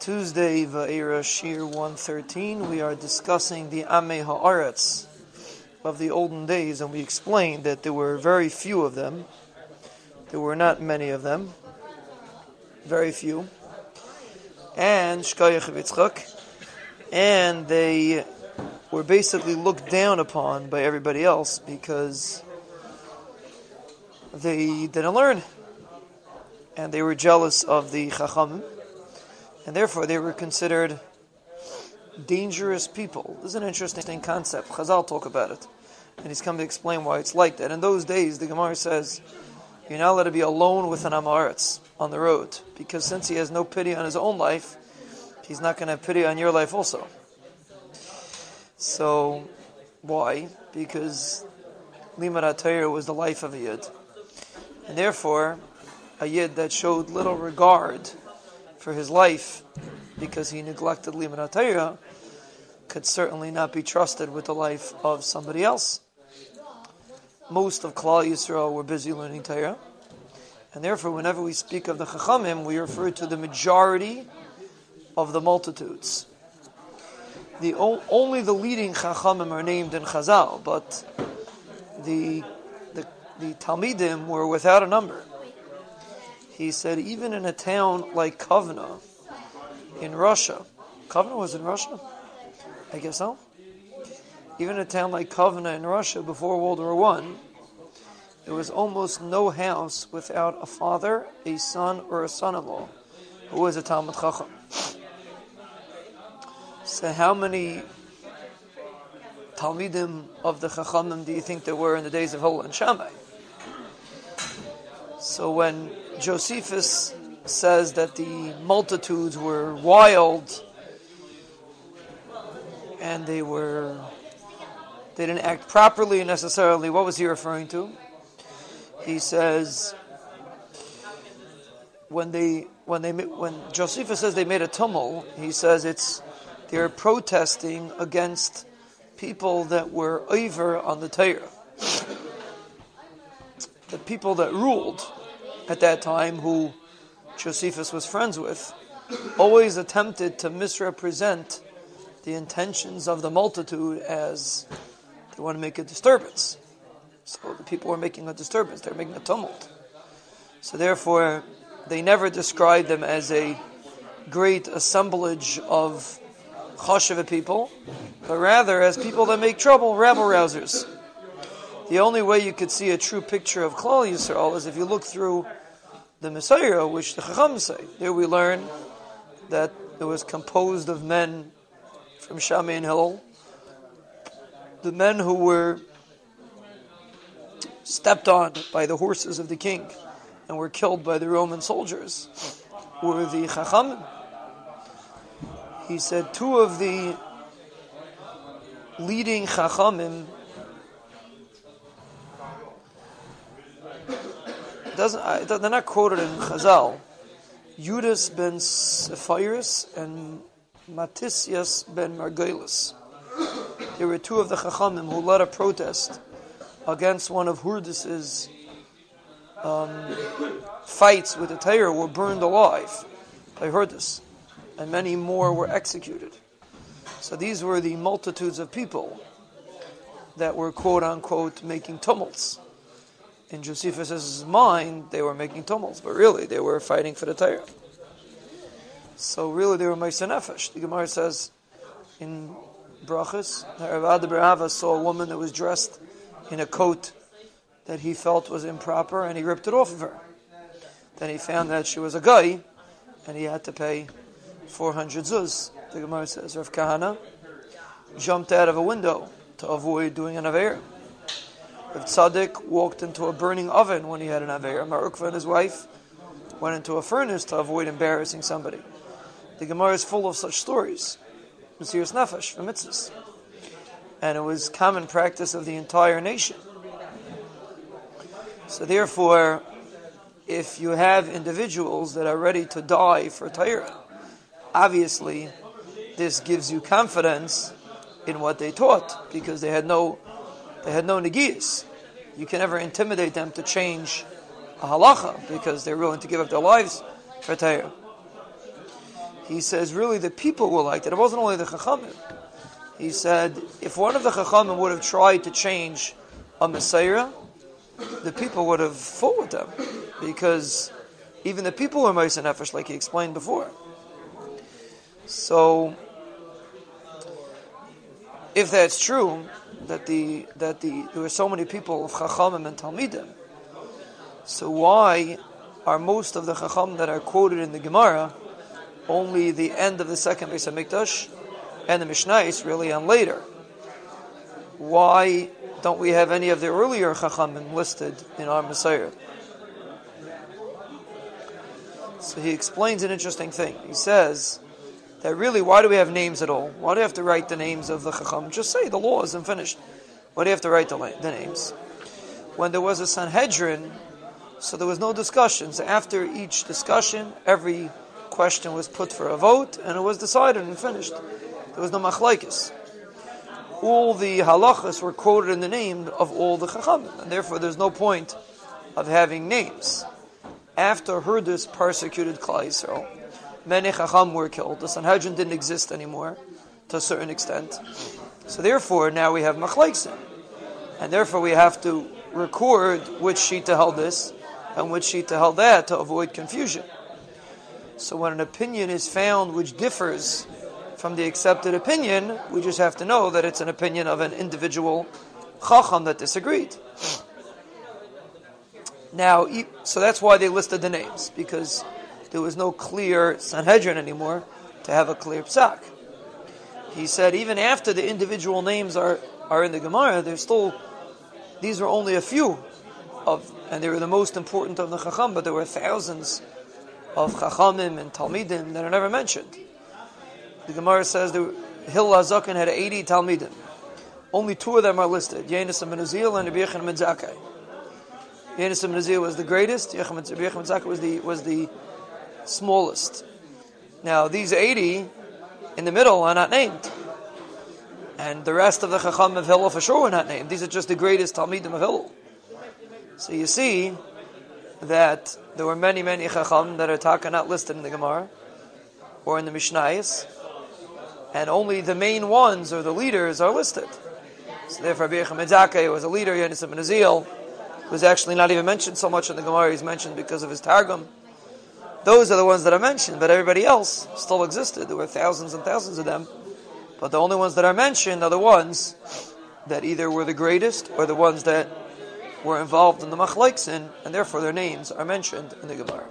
Tuesday, Va'era Shiur 113, we are discussing the Ame Haaretz of the olden days, and we explained that there were very few of them. There were not many of them, very few. And Shkoyach Yitzchak, and they were basically looked down upon by everybody else because they didn't learn, and they were jealous of the Chacham and therefore they were considered dangerous people. This is an interesting concept. Chazal talk about it, and he's come to explain why it's like that. In those days, the Gemara says you're not allowed to be alone with an Amaretz on the road, because since he has no pity on his own life, he's not going to have pity on your life also. So, why? Because Limad HaTorah was the life of a Yid. And therefore, a Yid that showed little regard for his life because he neglected HaTorah could certainly not be trusted with the life of somebody else. Most of Klal Yisrael were busy learning Torah, and therefore, whenever we speak of the Chachamim, we refer to the majority of the multitudes. The only the leading Chachamim are named in Chazal, but the the, the Talmidim were without a number he said, even in a town like Kovna in Russia, Kovna was in Russia? I guess so. Even a town like Kovna in Russia before World War One, there was almost no house without a father, a son, or a son-in-law who was a Talmud Chacham. So, how many Talmidim of the Chachamim do you think there were in the days of Hillel and Shammai? So, when Josephus says that the multitudes were wild and they were they didn't act properly necessarily. What was he referring to? He says when they when they when Josephus says they made a tumult, he says it's they're protesting against people that were over on the Torah. The people that ruled at that time, who Josephus was friends with, always attempted to misrepresent the intentions of the multitude as they want to make a disturbance. So the people were making a disturbance, they're making a tumult. So therefore, they never described them as a great assemblage of chashiva people, but rather as people that make trouble, rabble rousers. The only way you could see a true picture of Klal Yisrael is if you look through the Messiah, which the Chacham say. There we learn that it was composed of men from Shammai Hillel, the men who were stepped on by the horses of the king and were killed by the Roman soldiers were the Chacham. He said two of the leading Chachamim doesn't, they're not quoted in Chazal. Judas ben Sephiris and Matisius ben Margelis. There were two of the Chachamim who led a protest against one of Hurdis's um, fights with the Torah were burned alive by Hurdis, and many more were executed. So these were the multitudes of people that were quote unquote making tumults in Josephus' mind, they were making tumults, but really they were fighting for the Torah. So really they were Meiser Nefesh. The Gemara says in Brachas, Rav Ada bar Ahava saw a woman that was dressed in a coat that he felt was improper and he ripped it off of her. Then he found that she was a guy and he had to pay 400 zuz. The Gemara says Rav Kahana jumped out of a window to avoid doing an Aveira. If Tzaddik walked into a burning oven when he had an Aveir, Mar Ukva and his wife went into a furnace to avoid embarrassing somebody. The Gemara is full of such stories. Mesiris Nefesh from. And it was common practice of the entire nation. So therefore, if you have individuals that are ready to die for Torah, obviously this gives you confidence in what they taught because they had no they had no negiyas. You can never intimidate them to change a halacha because they're willing to give up their lives for Torah. he says really the people were like that. It wasn't only the Chachamim. He said if one of the Chachamim would have tried to change a Messiah, the people would have fought with them because even the people were Moshe Nefesh, like he explained before. So, if that's true, that the that the there were so many people of Chachamim and Talmidim, so why are most of the Chacham that are quoted in the Gemara only the end of the second Beis Hamikdash and the Mishnais really and later? Why don't we have any of the earlier Chachamim listed in our Messiah? So he explains an interesting thing. He says that really, why do we have names at all? Why do we have to write the names of the Chacham? Just say the law isn't finished. Why do you have to write the, the names? When there was a Sanhedrin, so there was no discussions. After each discussion, every question was put for a vote, and it was decided and finished. There was no machlaikis. All the halachas were quoted in the name of all the chacham, and therefore there's no point of having names. After Hurdus persecuted Klal Yisrael, many chacham were killed. The Sanhedrin didn't exist anymore, to a certain extent. So therefore, now we have machlaiksim, and therefore we have to record which shita held this and which shita held that to avoid confusion. So when an opinion is found which differs from the accepted opinion, we just have to know that it's an opinion of an individual chacham that disagreed. Now, so that's why they listed the names, because there was no clear Sanhedrin anymore to have a clear psak. He said even after the individual names are, are in the Gemara, there's still, these are only a few of, and they were the most important of the Chacham, but there were thousands of Chachamim and Talmidim that are never mentioned. The Gemara says that Hillel HaZaken had 80 Talmidim. Only two of them are listed, Yonasan ben Uziel and Rabbi Yechon Menzakai. Yonasan ben Uziel was the greatest, Rabbi Yochanan ben Zakai was the, was the smallest. Now, these 80 in the middle are not named. And the rest of the Chacham of Hillel for sure are not named. These are just the greatest Talmidim of Hillel. So you see that there were many, many Chacham that are taka not listed in the Gemara or in the Mishnayos, and only the main ones or the leaders are listed. So therefore, Rabbi was a leader, Yonasan ben Uziel was actually not even mentioned so much in the Gemara, he's mentioned because of his Targum. Those are the ones that are mentioned, but everybody else still existed. There were thousands and thousands of them, but the only ones that are mentioned are the ones that either were the greatest or the ones that were involved in the machlaiksin, and therefore their names are mentioned in the Gemara.